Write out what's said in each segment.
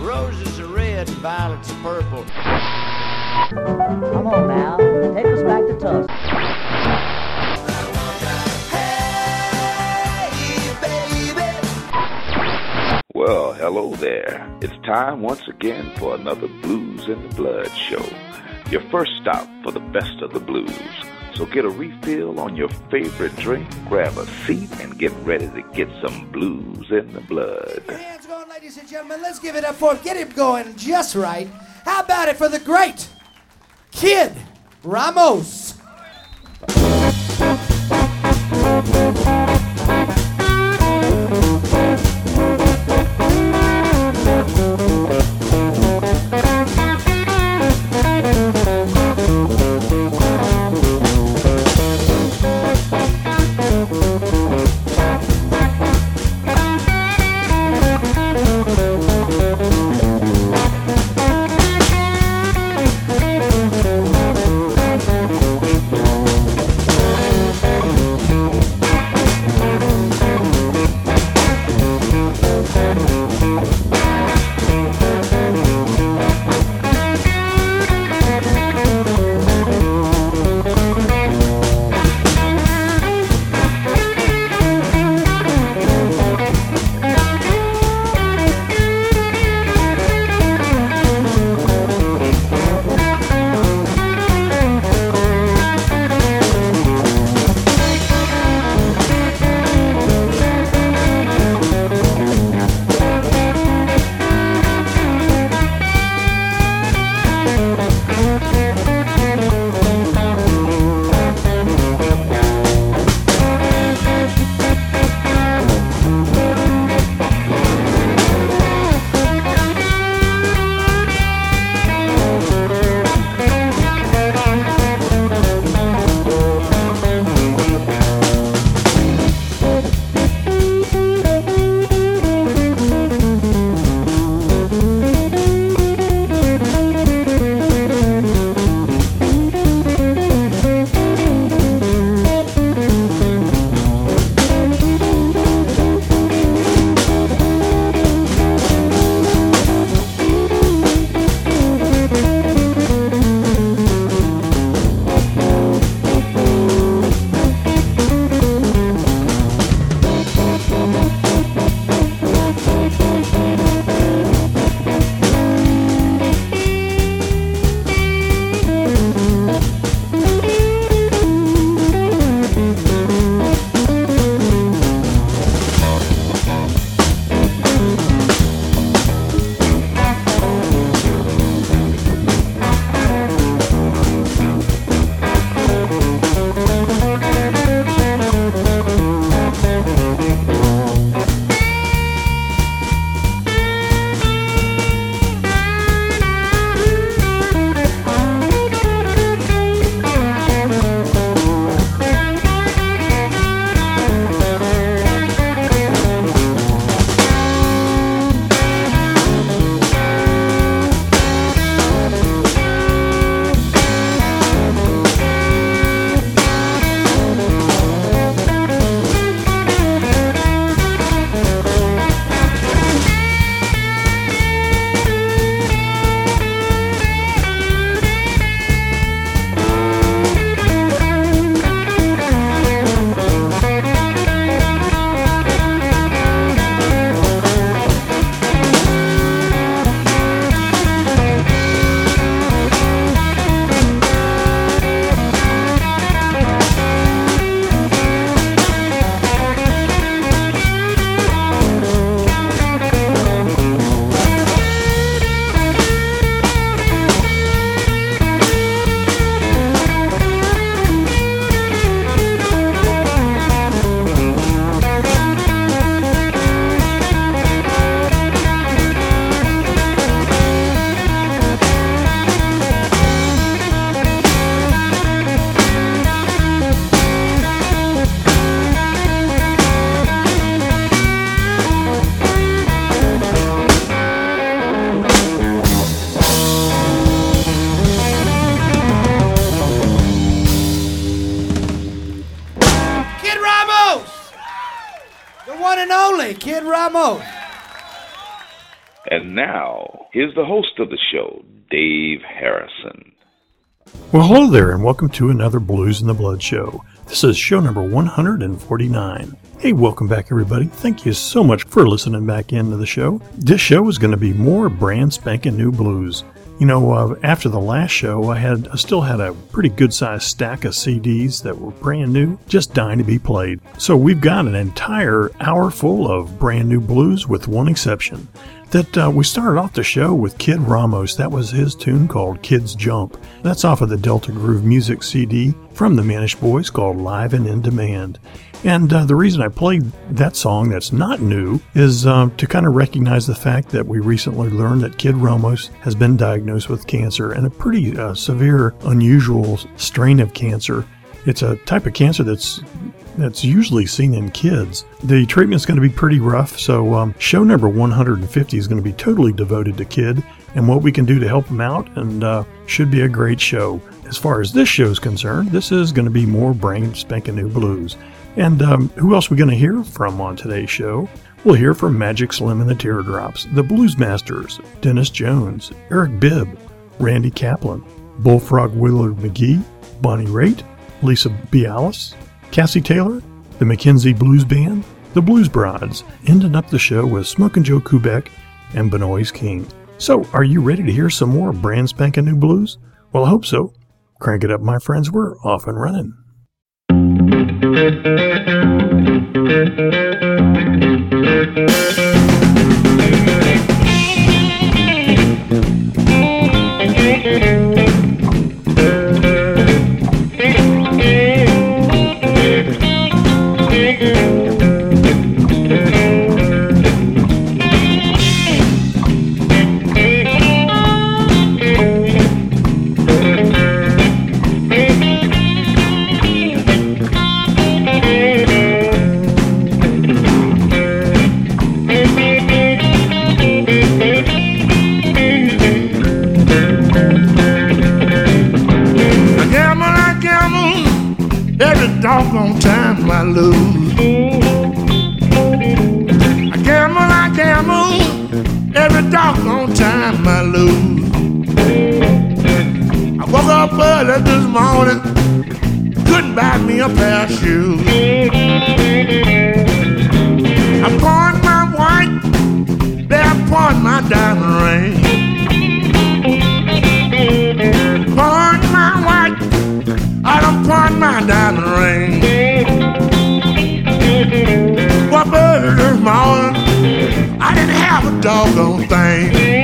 Roses are red and violets are purple. Come on now, take us back to Tusk. Well, hello there. It's time once again for another Blues in the Blood show. Your first stop for the best of the blues. So get a refill on your favorite drink, grab a seat, and get ready to get some blues in the blood. Hands going, ladies and gentlemen. Let's give it up for. Get him going just right. How about it for the great Kid Ramos? Here's the host of the show, Dave Harrison. Well, hello there, and welcome to another Blues in the Blood show. This is show number 149. Hey, welcome back, everybody. Thank you so much for listening back into the show. This show is going to be more brand spanking new blues. You know, uh, after the last show, I had I still had a pretty good sized stack of CDs that were brand new, just dying to be played. So we've got an entire hour full of brand new blues, with one exception. That uh, we started off the show with Kid Ramos. That was his tune called Kids Jump. That's off of the Delta Groove Music CD from the Mannish Boys called Live and in Demand. And uh, the reason I played that song that's not new is uh, to kind of recognize the fact that we recently learned that Kid Ramos has been diagnosed with cancer and a pretty uh, severe, unusual strain of cancer. It's a type of cancer that's that's usually seen in kids. The treatment's going to be pretty rough, so um, show number 150 is going to be totally devoted to Kid and what we can do to help him out, and uh, should be a great show. As far as this show is concerned, this is going to be more brain spanking new blues. And um, who else are we going to hear from on today's show? We'll hear from Magic Slim and the Teardrops, the Blues Masters, Dennis Jones, Eric Bibb, Randy Kaplan, Bullfrog Willard McGee, Bonnie Raitt, Lisa Biales, Cassie Taylor, the Mackenzie Blues Band, the Blues Broads, ending up the show with Smokin' Joe Kubek and Bnois King. So, are you ready to hear some more brand spanking new blues? Well, I hope so. Crank it up, my friends. We're off and running. Doggone time I lose. I gamble, I gamble, every doggone time I lose. I woke up early this morning, couldn't buy me a pair of shoes. I pawned my white, there I pawned my diamond ring. Pawned diamond ring. What early this morning, I didn't have a doggone thing.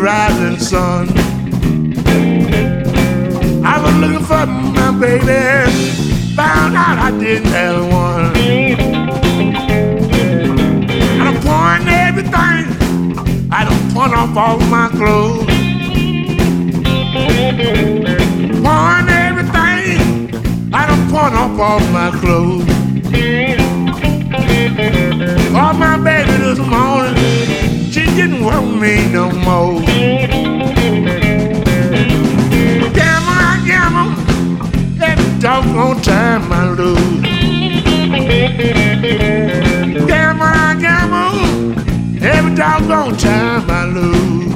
Rising sun. I was looking for my baby, found out I didn't have one. I done pawned everything, I done pawned off all my clothes. Pawn everything. I done pawn off all my clothes. Oh, my baby this morning, didn't want me no more. Gamble, I gamble, every doggone time I lose. Gamble, I gamble, every doggone time I lose.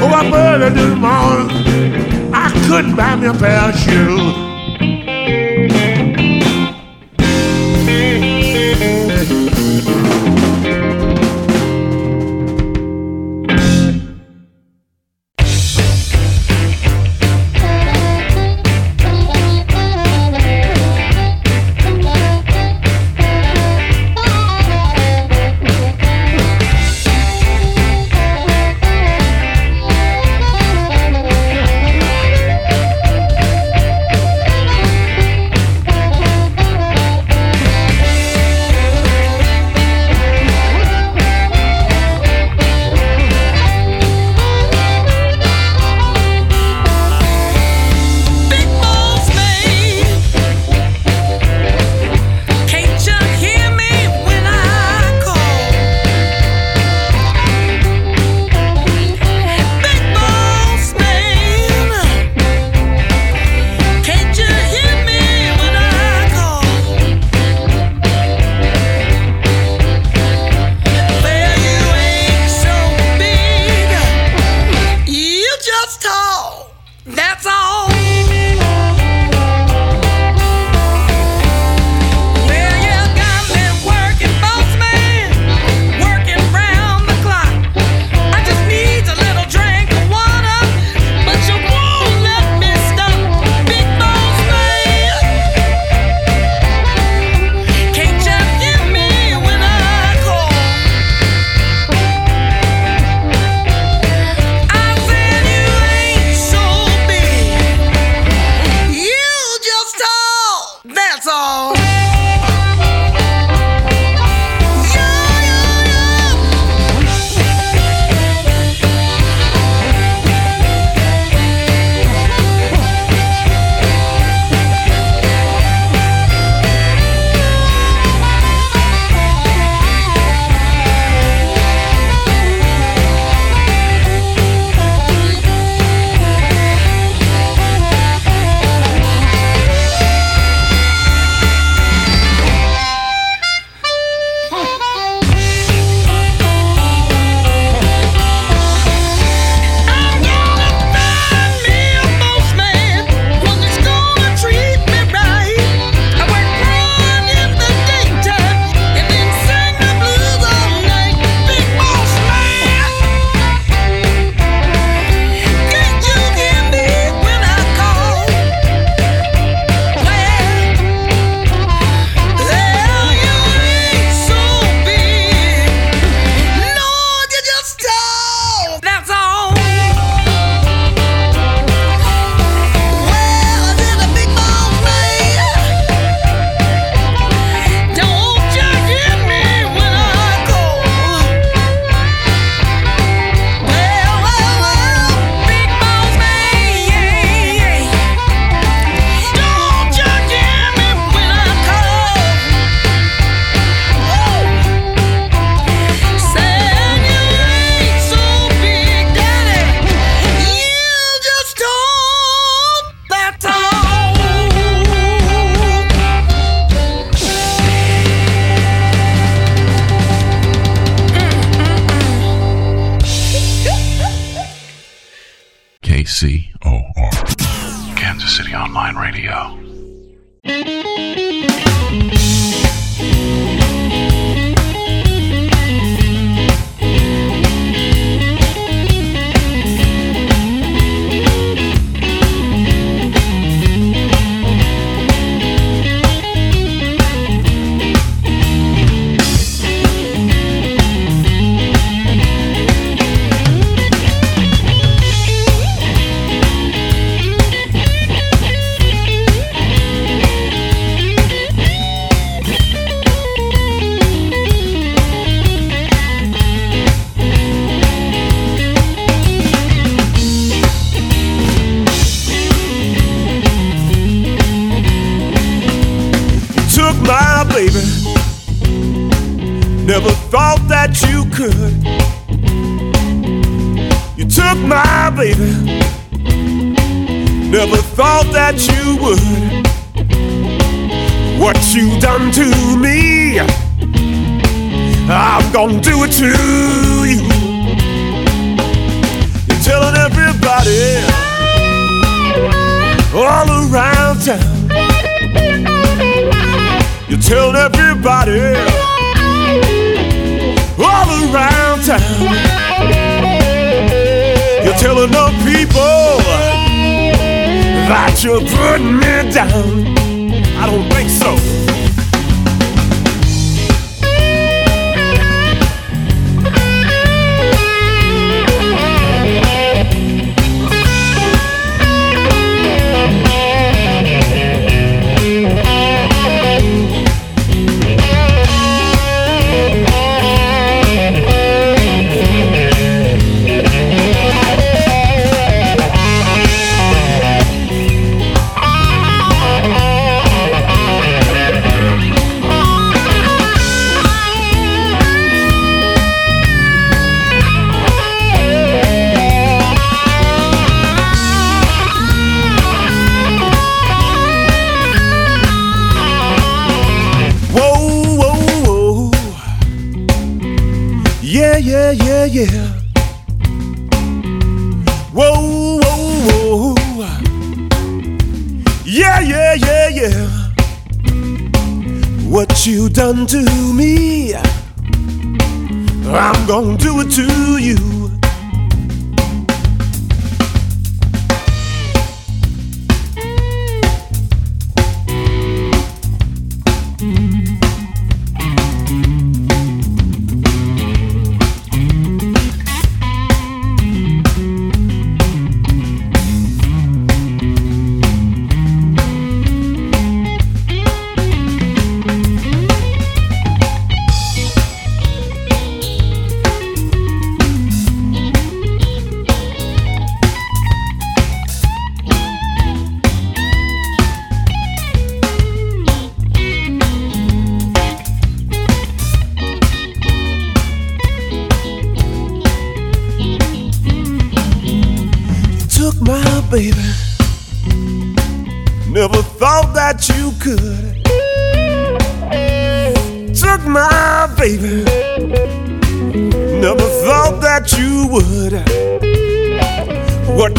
Oh, I'm early this morning. I couldn't buy me a pair of shoes. party all around town. You tell everybody all around town. You're telling the people that you're putting me down. I don't think so.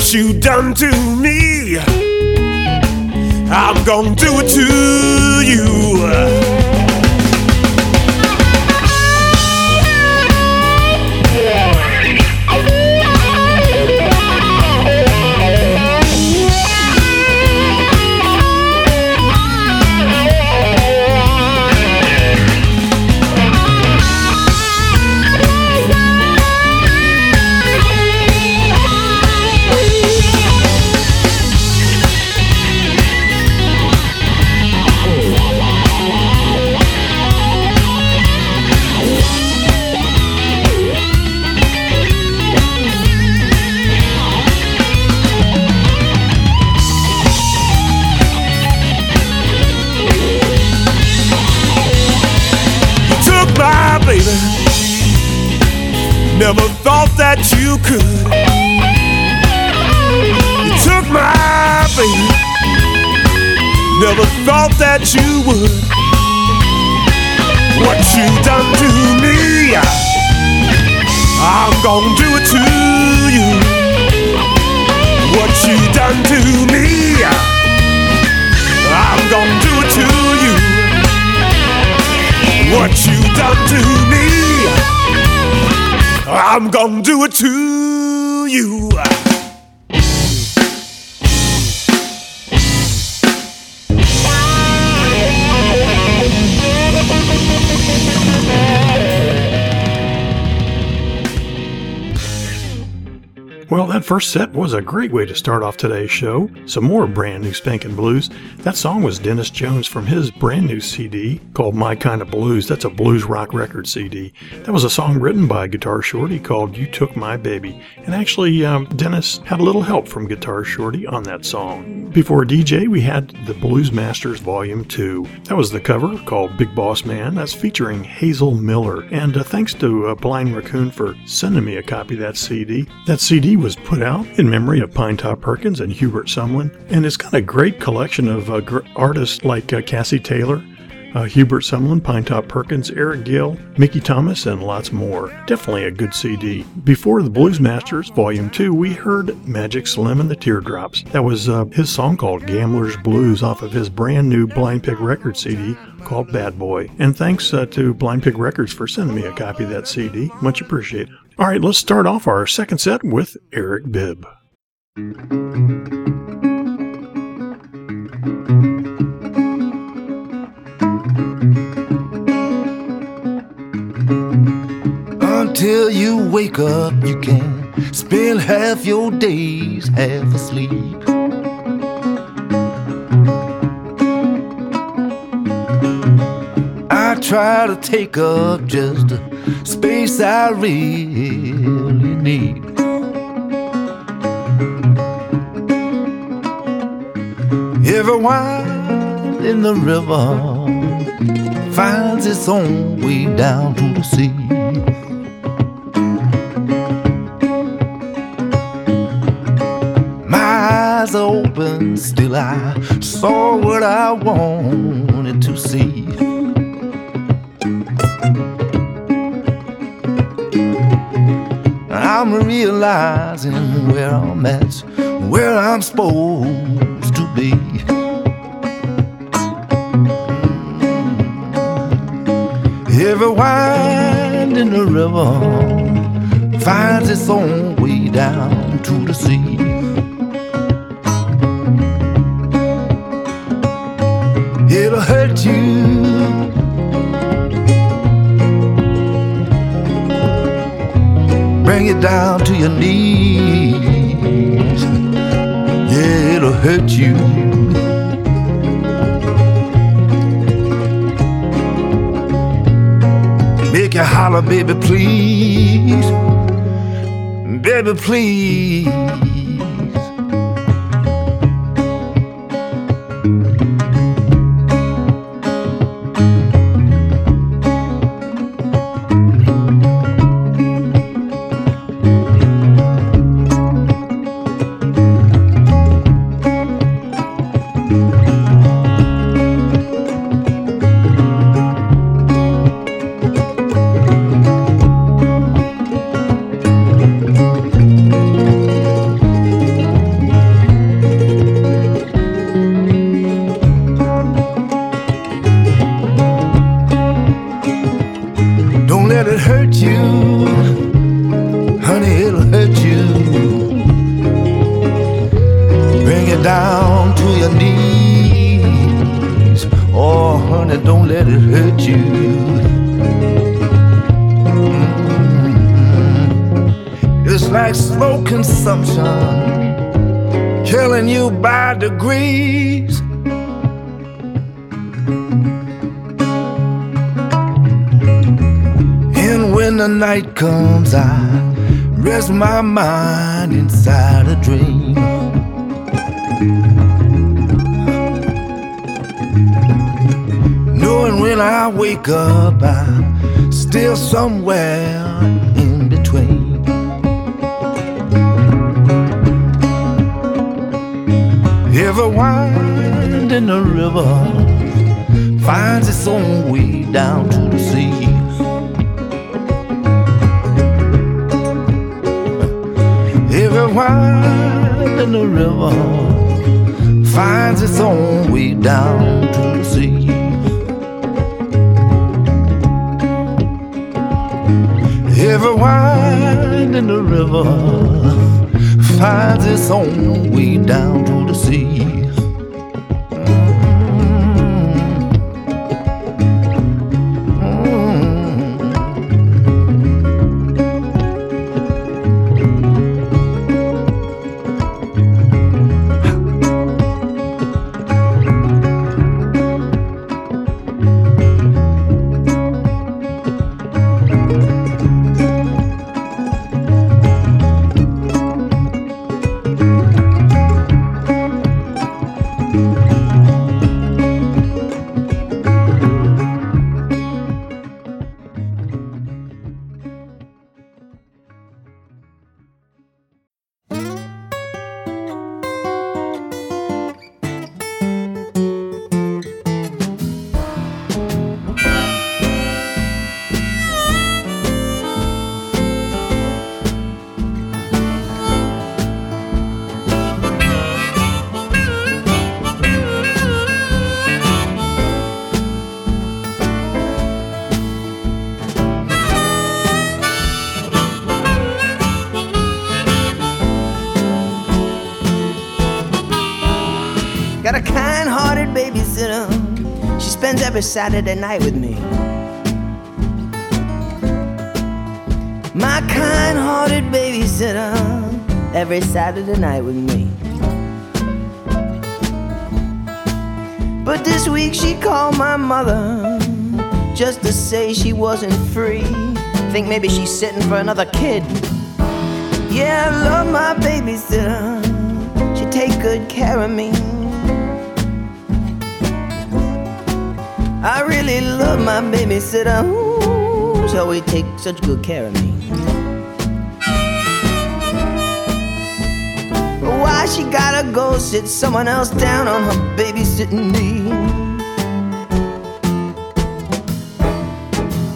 what you done to me, I'm gonna do it to you. you done to me, I'm gonna do it to you. What you done to me, I'm gonna do it to you. What you done to me, I'm gonna do it to you. First set was a great way to start off today's show. Some more brand new spanking blues. That song was Dennis Jones from his brand new CD called My Kind of Blues. That's a blues rock record CD. That was a song written by Guitar Shorty called You Took My Baby. And actually, um, Dennis had a little help from Guitar Shorty on that song. Before DJ, we had the Blues Masters Volume 2. That was the cover called Big Boss Man. That's featuring Hazel Miller. And uh, thanks to uh, Blind Raccoon for sending me a copy of that CD. That CD was put out in memory of Pinetop Perkins and Hubert Sumlin, and it's got a great collection of uh, gr- artists like uh, Cassie Taylor, uh, Hubert Sumlin, Pinetop Perkins, Eric Gill, Mickey Thomas, and lots more. Definitely a good CD. Before the Blues Masters, Volume 2, we heard Magic Slim and the Teardrops. That was uh, his song called Gambler's Blues off of his brand new Blind Pig Record CD called Bad Boy. And thanks uh, to Blind Pig Records for sending me a copy of that CD. Much appreciated. All right, let's start off our second set with Eric Bibb. Until you wake up, you can spend half your days half asleep. I try to take up just the space I really need. Everyone in the river finds its own way down to the sea. My eyes open, still I saw what I wanted to see. Realizing where I'm at, where I'm supposed to be. Every wind in the river finds its own way down to the sea. It'll Down to your knees. Yeah, it'll hurt you. Make you holler, baby, please. Baby, please. Every Saturday night with me. My kind hearted babysitter. Every Saturday night with me. But this week she called my mother just to say she wasn't free. Think maybe she's sitting for another kid. Yeah, I love my babysitter. She take good care of me. I really love my babysitter. Ooh, so he take such good care of me. Why she gotta go sit someone else down on her babysitting knee?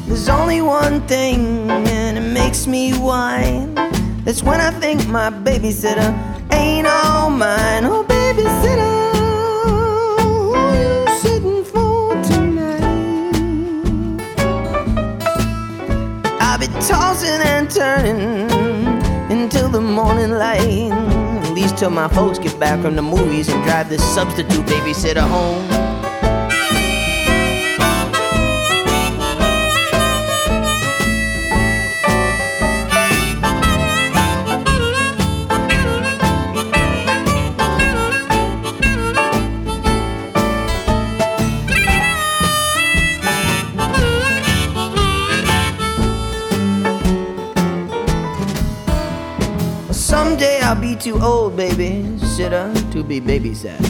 There's only one thing, and it makes me whine. That's when I think my babysitter ain't all mine. Oh, tossing and turning until the morning light. At least till my folks get back from the movies and drive this substitute babysitter home. Too old, baby, sitter to be babysat.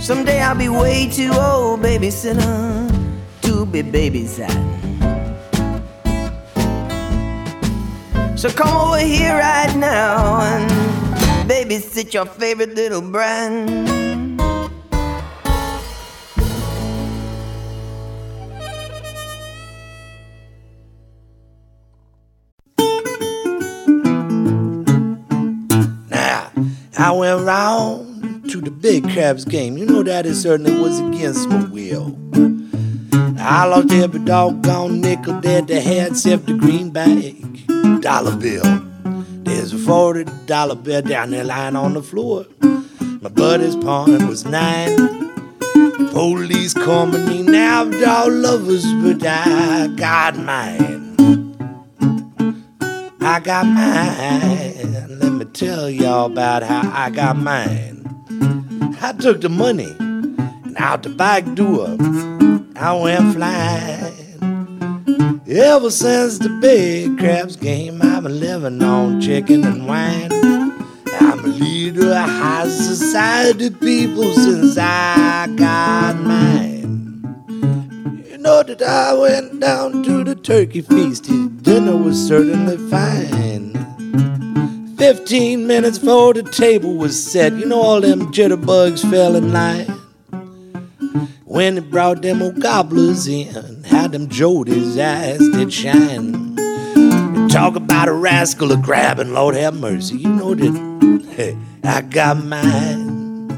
Someday I'll be way too old, babysitter, to be babysat. So come over here right now and babysit your favorite little brand. I went round to the big craps game. You know that it certainly was against my will. I lost every doggone nickel that they had except the greenback dollar bill. There's a forty dollar bill down there lying on the floor. My buddy's pawn was nine. Police coming in after all of us, but I got mine. I got mine. Tell y'all about how I got mine. I took the money and out the back door, I went flying. Ever since the big craps game, I've been living on chicken and wine. I'm a leader of high society people since I got mine. You know that I went down to the turkey feast. His dinner was certainly fine. Fifteen minutes before the table was set, you know all them jitterbugs fell in line. When they brought them old gobblers in, how them Jodies' eyes did shine. Talk about a rascal a grabbing, Lord have mercy. You know that hey, I got mine.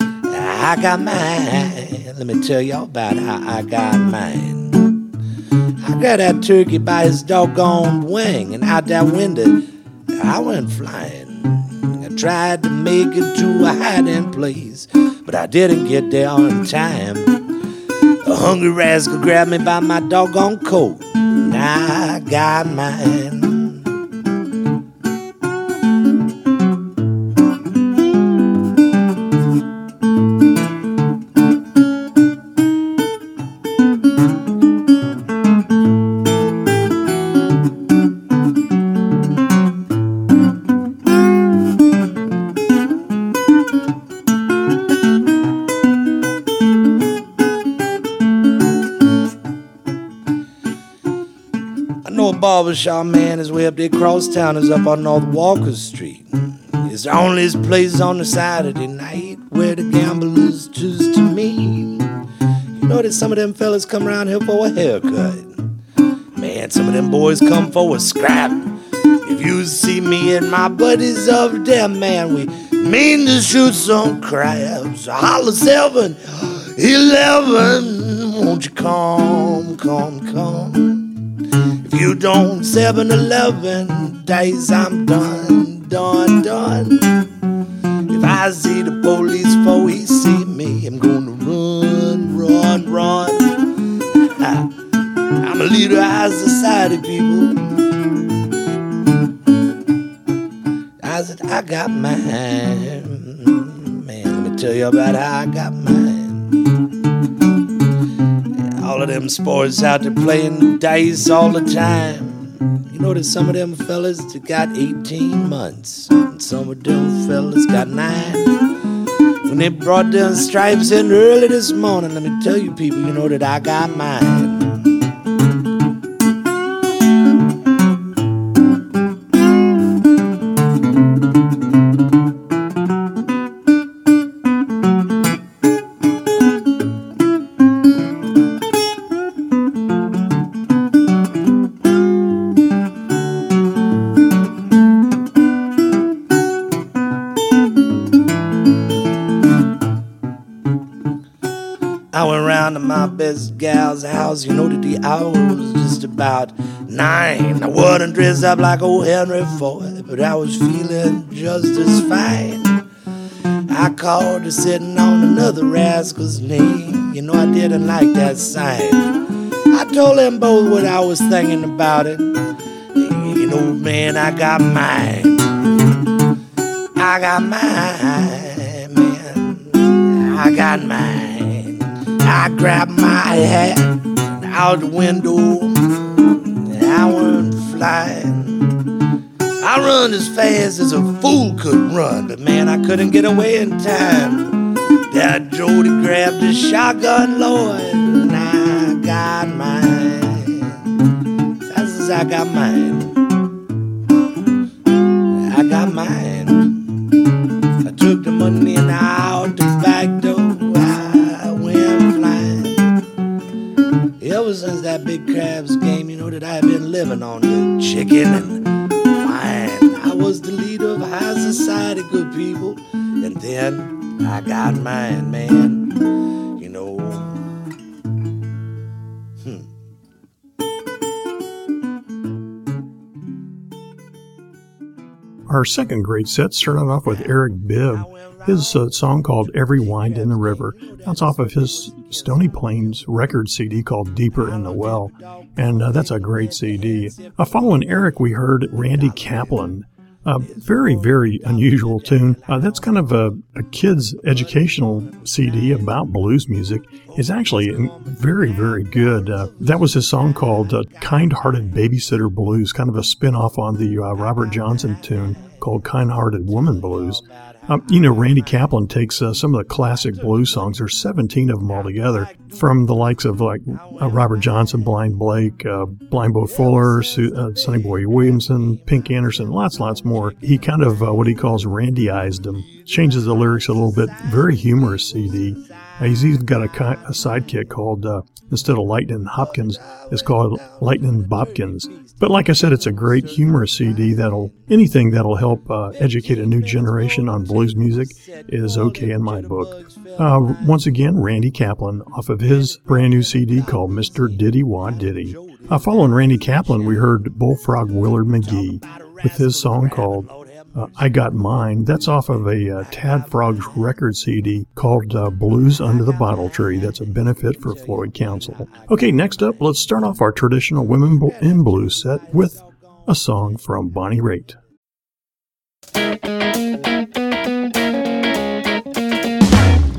I got mine. Let me tell y'all about how I got mine. I got that turkey by his doggone wing, and out that window, I went flying. I tried to make it to a hiding place, but I didn't get there on time. A hungry rascal grabbed me by my doggone coat. Now I got mine. Barbershop man is way up there across town, is up on North Walker Street. It's the only place on the Saturday night where the gamblers choose to meet. You know that some of them fellas come around here for a haircut. Man, some of them boys come for a scrap. If you see me and my buddies up there, man, we mean to shoot some craps. Holler seven, eleven, won't you come, come, come? You don't 7 Eleven days, I'm done, done, done. If I see the police before he see me, I'm gonna run, run, run. Ha. I'm a leader of society, people. I said, I got mine. Man, let me tell you about how I got mine. All of them sports out there playing dice all the time. You know that some of them fellas got 18 months, and some of them fellas got nine. When they brought them stripes in early this morning, let me tell you people, you know that I got mine. My best gal's house. You know that the hour was just about nine. I wasn't dressed up like old Henry Ford, but I was feeling just as fine. I called her sitting on another rascal's knee. You know I didn't like that sign. I told them both what I was thinking about it. You know, man, I got mine. I got mine, man. I got mine. I grabbed my hat out the window. I went flying. I run as fast as a fool could run, but man, I couldn't get away in time. That Jody grabbed the shotgun, Lord, and I got mine. As I got mine. Living on the chicken and wine. I was the leader of high society, good people. And then I got mine, man. You know. Hmm. Our second great set started off with Eric Bibb, his uh, song called Every Wind in the River. That's off of his Stony Plains record CD called Deeper in the Well, and uh, that's a great CD. Uh, following Eric, we heard Randy Kaplan. A very, very unusual tune. Uh, that's kind of a, a kid's educational CD about blues music. It's actually very, very good. Uh, that was his song called uh, Kind Hearted Babysitter Blues, kind of a spin off on the uh, Robert Johnson tune called Kind Hearted Woman Blues. Um, you know, Randy Kaplan takes uh, some of the classic blues songs. There's 17 of them altogether, from the likes of like uh, Robert Johnson, Blind Blake, uh, Blind Boy Fuller, Su- uh, Sonny Boy Williamson, Pink Anderson, lots, lots more. He kind of uh, what he calls Randyized them, changes the lyrics a little bit. Very humorous CD. Uh, he's even got a, a sidekick called instead of Lightning Hopkins, is called Lightning Bopkins. But like I said, it's a great humorous CD that'll, anything that'll help uh, educate a new generation on blues music is okay in my book. Uh, once again, Randy Kaplan off of his brand new CD called Mr. Diddy Wah Diddy. Uh, following Randy Kaplan, we heard Bullfrog Willard McGee with his song called uh, I Got Mine. That's off of a uh, Tad Frogs record CD called uh, Blues Under the Bottle Tree. That's a benefit for Floyd Council. Okay, next up, let's start off our traditional Women in Blues set with a song from Bonnie Raitt.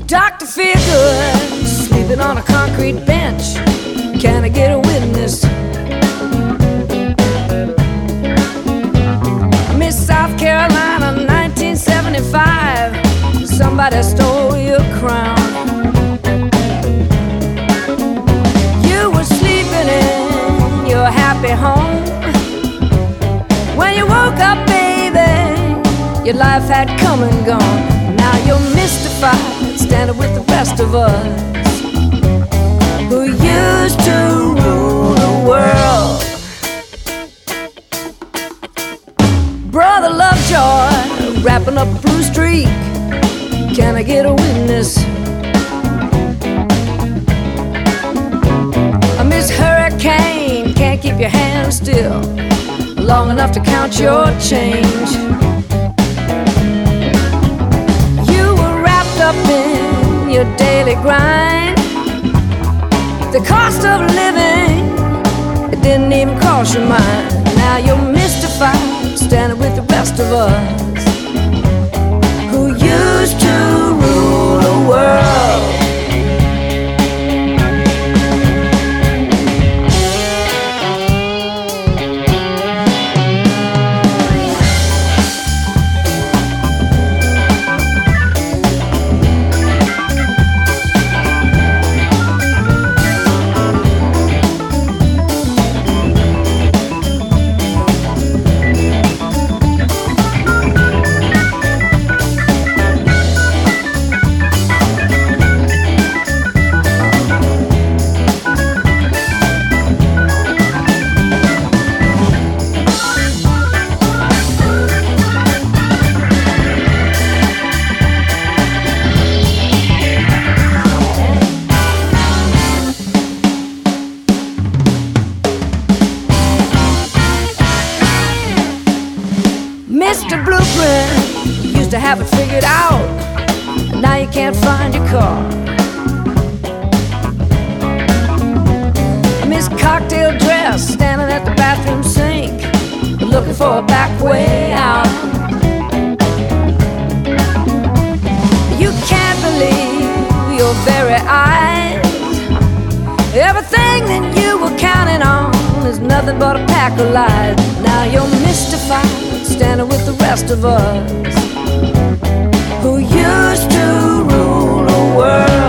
Doctor Feelgood, sleeping on a concrete bench. Can I get a witness? 1975. Somebody stole your crown. You were sleeping in your happy home. When you woke up, baby, your life had come and gone. Now you're mystified, standing with the rest of us who used to rule the world. Brother Lovejoy, wrapping up a blue streak. Can I get a witness? A Miss Hurricane, can't keep your hands still long enough to count your change. You were wrapped up in your daily grind. The cost of living, it didn't even cross your mind. Now you're mystified, standing with the rest of us used to rule the world. Have it figured out. and Now you can't find your car. Miss Cocktail Dress standing at the bathroom sink, looking for a back way out. You can't believe your very eyes. Everything that you were counting on is nothing but a pack of lies. Now you're mystified, standing with the rest of us who used to rule the world.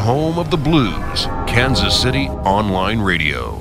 Home of the blues, Kansas City Online Radio.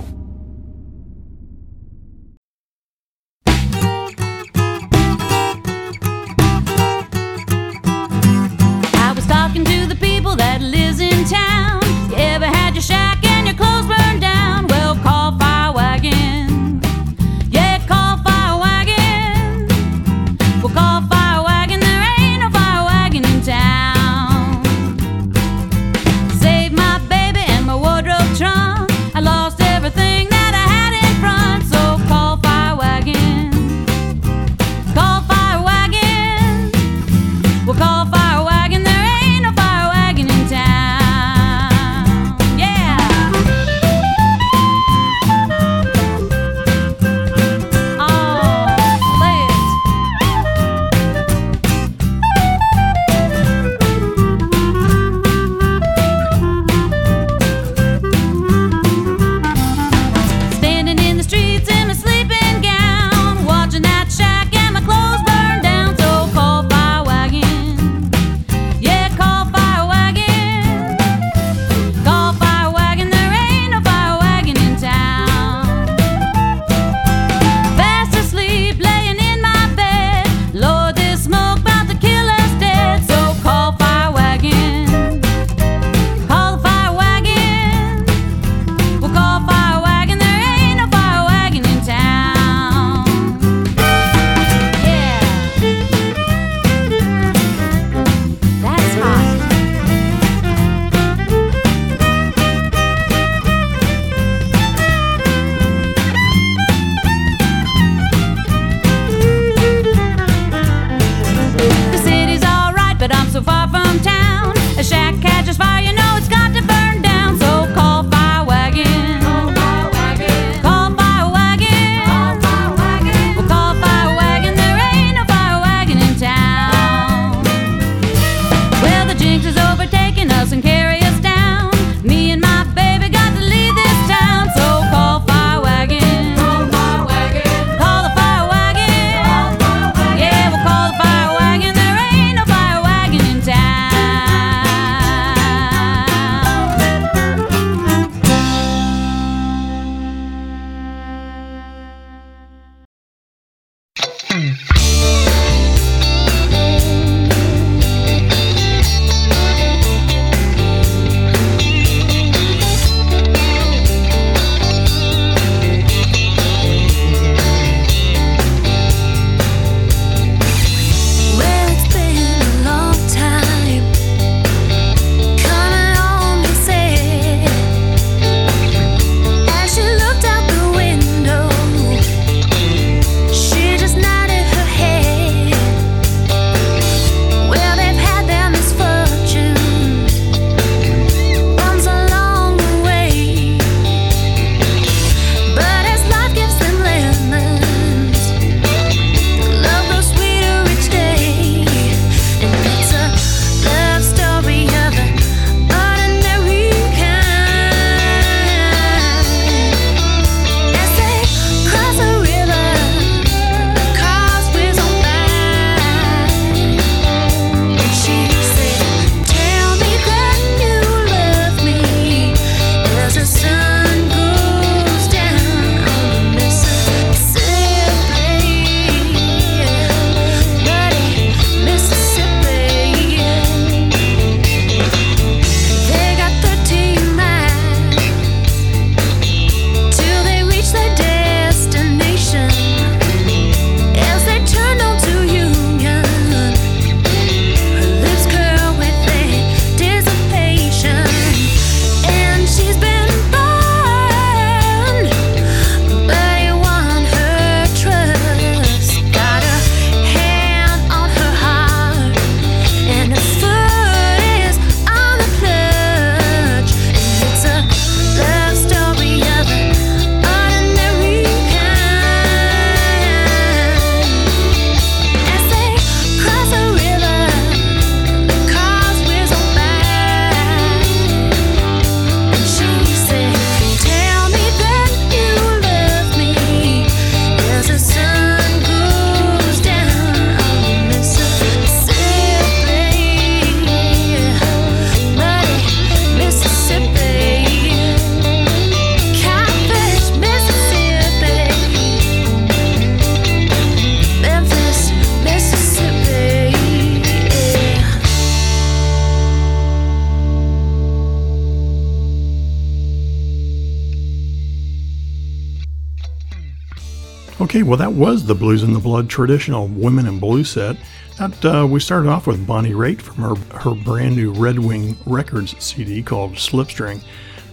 Well, that was the Blues in the Blood traditional Women in Blue set. That, uh, we started off with Bonnie Raitt from her, her brand new Red Wing Records CD called Slipstream.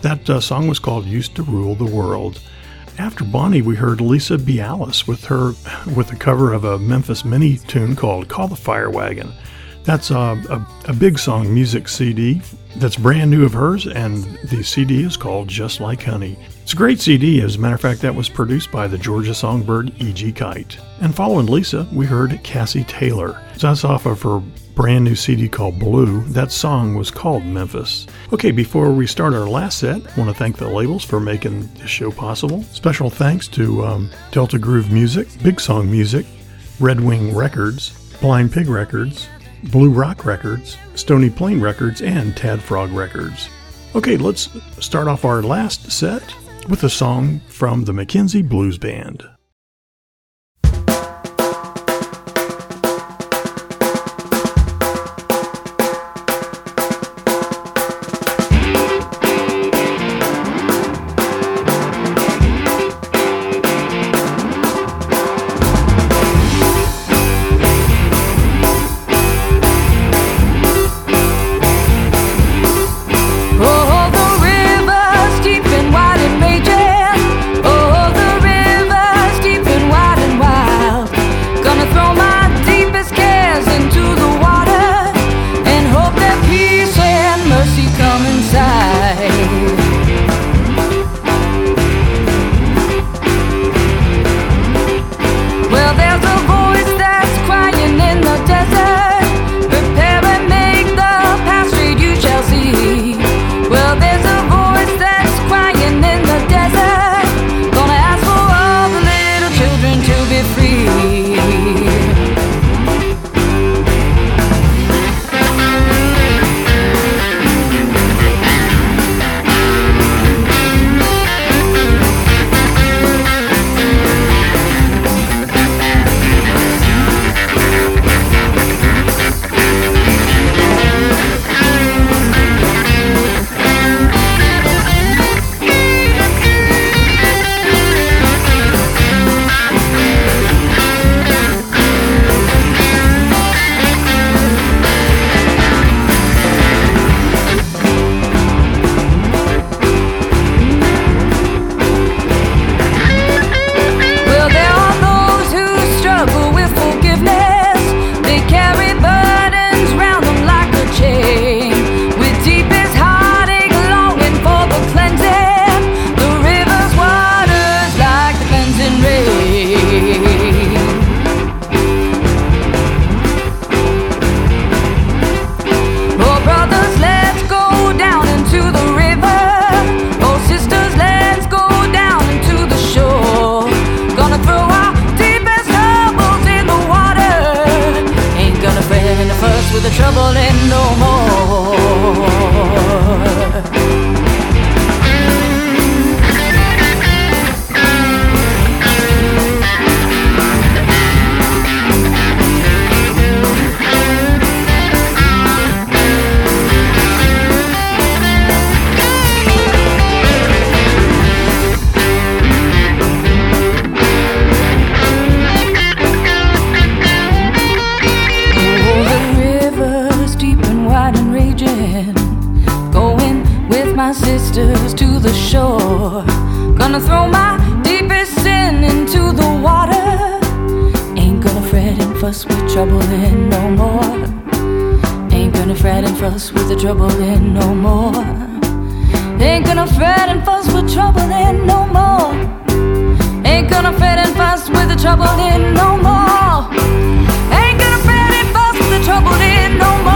That uh, song was called Used to Rule the World. After Bonnie, we heard Lisa Biales with her with a cover of a Memphis Minnie tune called "Call the Fire Wagon." That's a, a, a, big song music CD that's brand new of hers, and the CD is called Just Like Honey. It's a great CD. As a matter of fact, that was produced by the Georgia songbird E.G. Kight. And following Lisa, we heard Cassie Taylor. So that's off of her brand new CD called Blue. That song was called Memphis. Okay, before we start our last set, I want to thank the labels for making this show possible. Special thanks to um, Delta Groove Music, Big Song Music, Red Wing Records, Blind Pig Records, Blue Rock Records, Stony Plain Records, and Tad Frog Records. Okay, let's start off our last set with a song from the McKenzie Blues Band. fret and fuss with the trouble in no more. Ain't gonna fret and fuss with trouble in no more. Ain't gonna fret and fuss with the trouble in no more. Ain't gonna fret and fuss with the trouble in no more.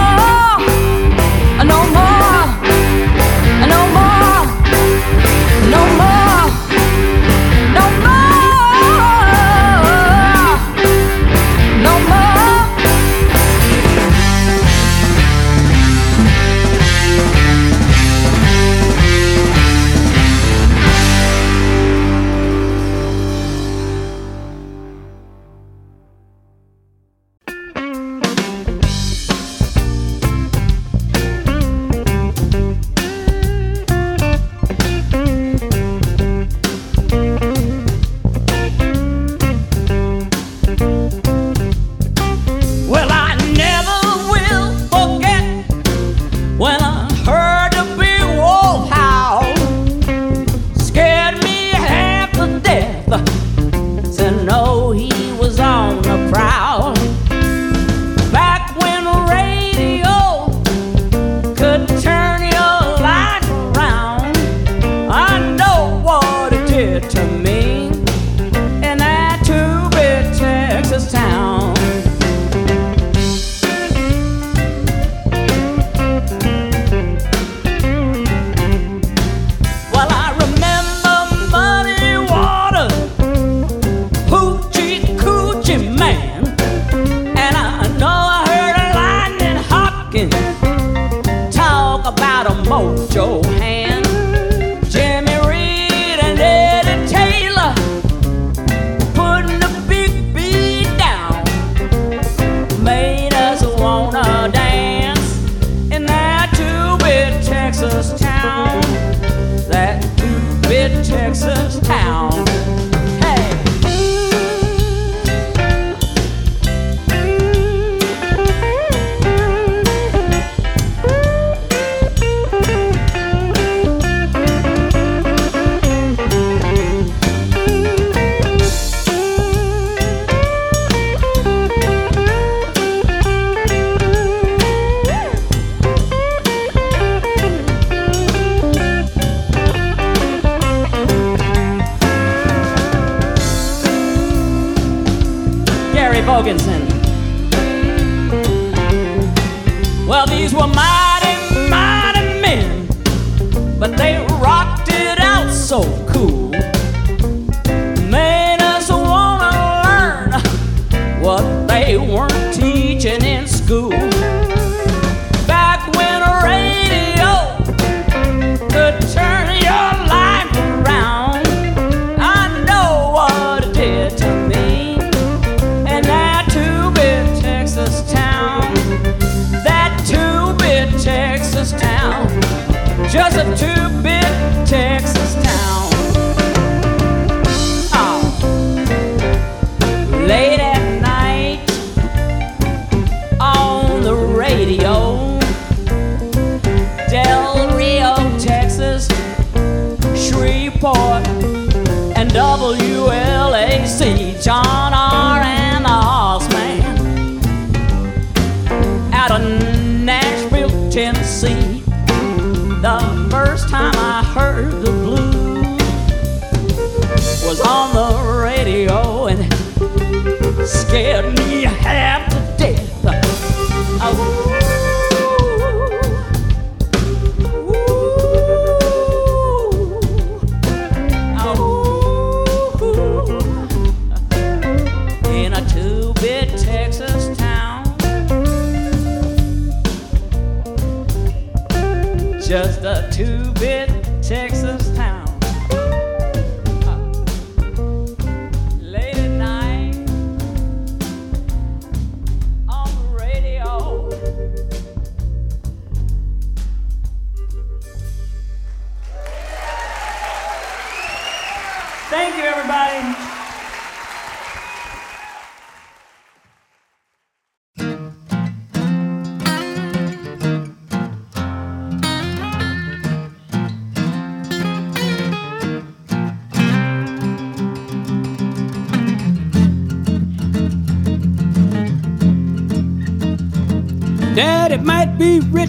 Scared me half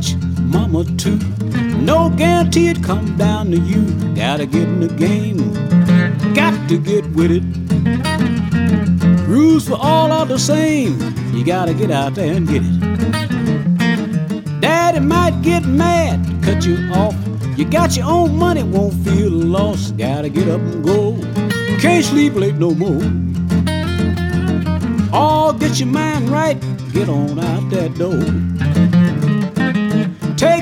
rich, mama too. No guarantee it come down to you. Gotta get in the game, got to get with it. Rules for all are the same. You gotta get out there and get it. Daddy might get mad, cut you off. You got your own money, won't feel lost. Gotta get up and go. Can't sleep late no more. Oh, get your mind right, get on out that door.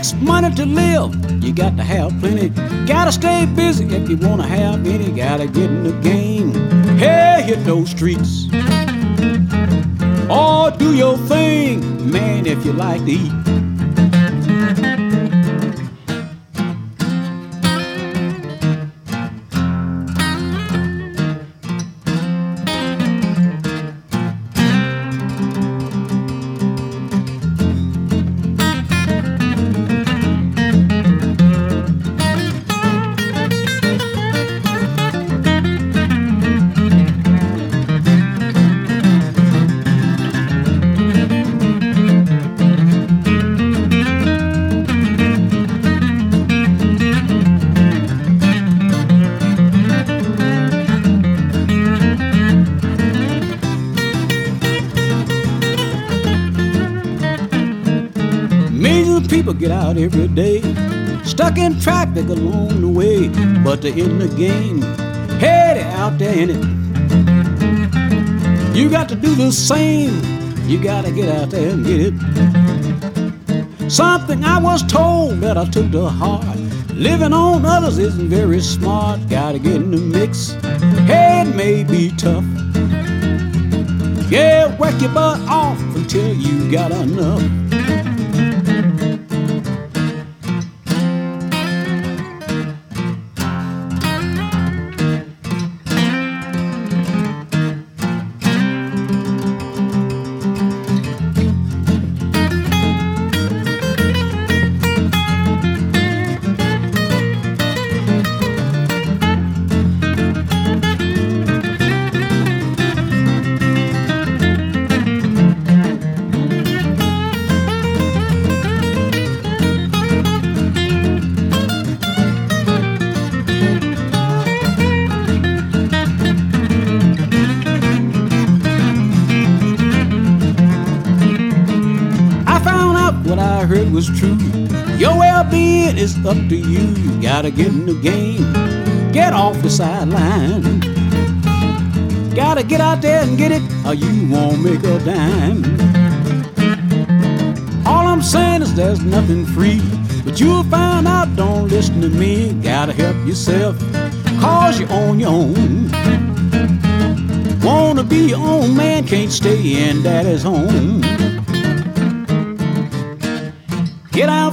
Takes money to live, you got to have plenty. Gotta stay busy if you wanna have any. Gotta get in the game. Hey, hit those streets. Or do your thing, man, if you like to eat. Stuck in traffic along the way, but they're in the game, headed out there in it. You got to do the same, you gotta get out there and get it. Something I was told that I took to heart. Living on others isn't very smart, gotta get in the mix. It may be tough. Yeah, work your butt off until you got enough. Was true. Your well-being is up to you. You gotta get in the game. Get off the sideline. Gotta get out there and get it, or you won't make a dime. All I'm saying is there's nothing free, but you'll find out. Don't listen to me. Gotta help yourself, cause you're on your own. Wanna be your own man, can't stay in daddy's home.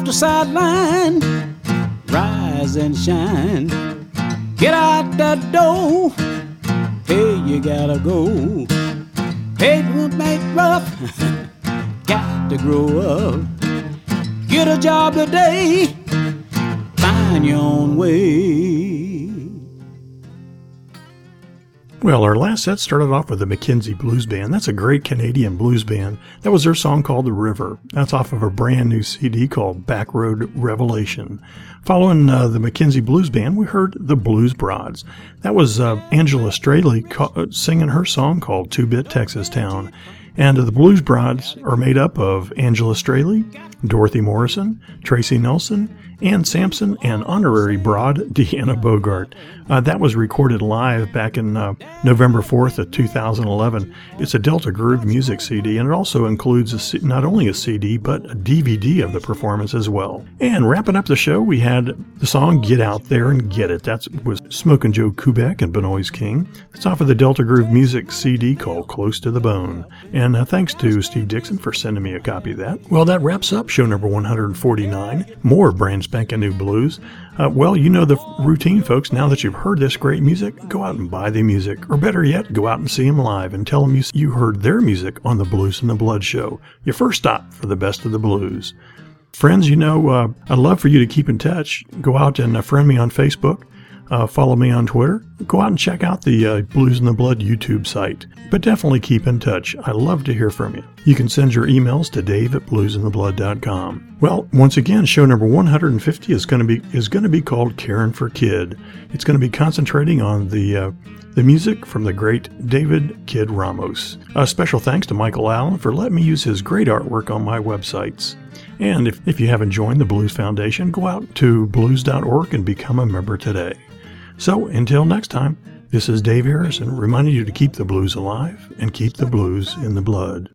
The sideline, rise and shine. Get out that door, hey, you gotta go. Won't make rough, got to grow up. Get a job today, find your own way. Well, our last set started off with the Mackenzie Blues Band. That's a great Canadian blues band. That was their song called The River. That's off of a brand new CD called Backroad Revelation. Following uh, the Mackenzie Blues Band, we heard the Blues Broads. That was uh, Angela Strehli ca- uh, singing her song called Two Bit Texas Town. And the Blues Broads are made up of Angela Strehli, Dorothy Morrison, Tracy Nelson, Ann Sampson, and honorary broad Deanna Bogart. Uh, that was recorded live back in uh, November 4th of 2011. It's a Delta Groove music CD, and it also includes not only a CD, but a DVD of the performance as well. And wrapping up the show, we had the song Get Out There and Get It. That was Smokin' Joe Kubek and Bnois King. It's off of the Delta Groove music CD called Close to the Bone. And uh, thanks to Steve Dixon for sending me a copy of that. Well, that wraps up show number 149. More brand spanking new blues. Uh, well, you know the routine, folks. Now that you've heard this great music, go out and buy the music. Or better yet, go out and see them live and tell them you, you heard their music on the Blues and the Blood show. Your first stop for the best of the blues. Friends, you know, uh, I'd love for you to keep in touch. Go out and uh, friend me on Facebook. Uh, follow me on Twitter. Go out and check out the uh, Blues in the Blood YouTube site. But definitely keep in touch. I love to hear from you. You can send your emails to dave at bluesintheblood.com. Well, once again, show number 150 is going to be is going to be called Caring for Kid. It's going to be concentrating on the uh, the music from the great David Kid Ramos. A special thanks to Michael Allen for letting me use his great artwork on my websites. And if, if you haven't joined the Blues Foundation, go out to blues.org and become a member today. So until next time, this is Dave Harrison reminding you to keep the blues alive and keep the blues in the blood.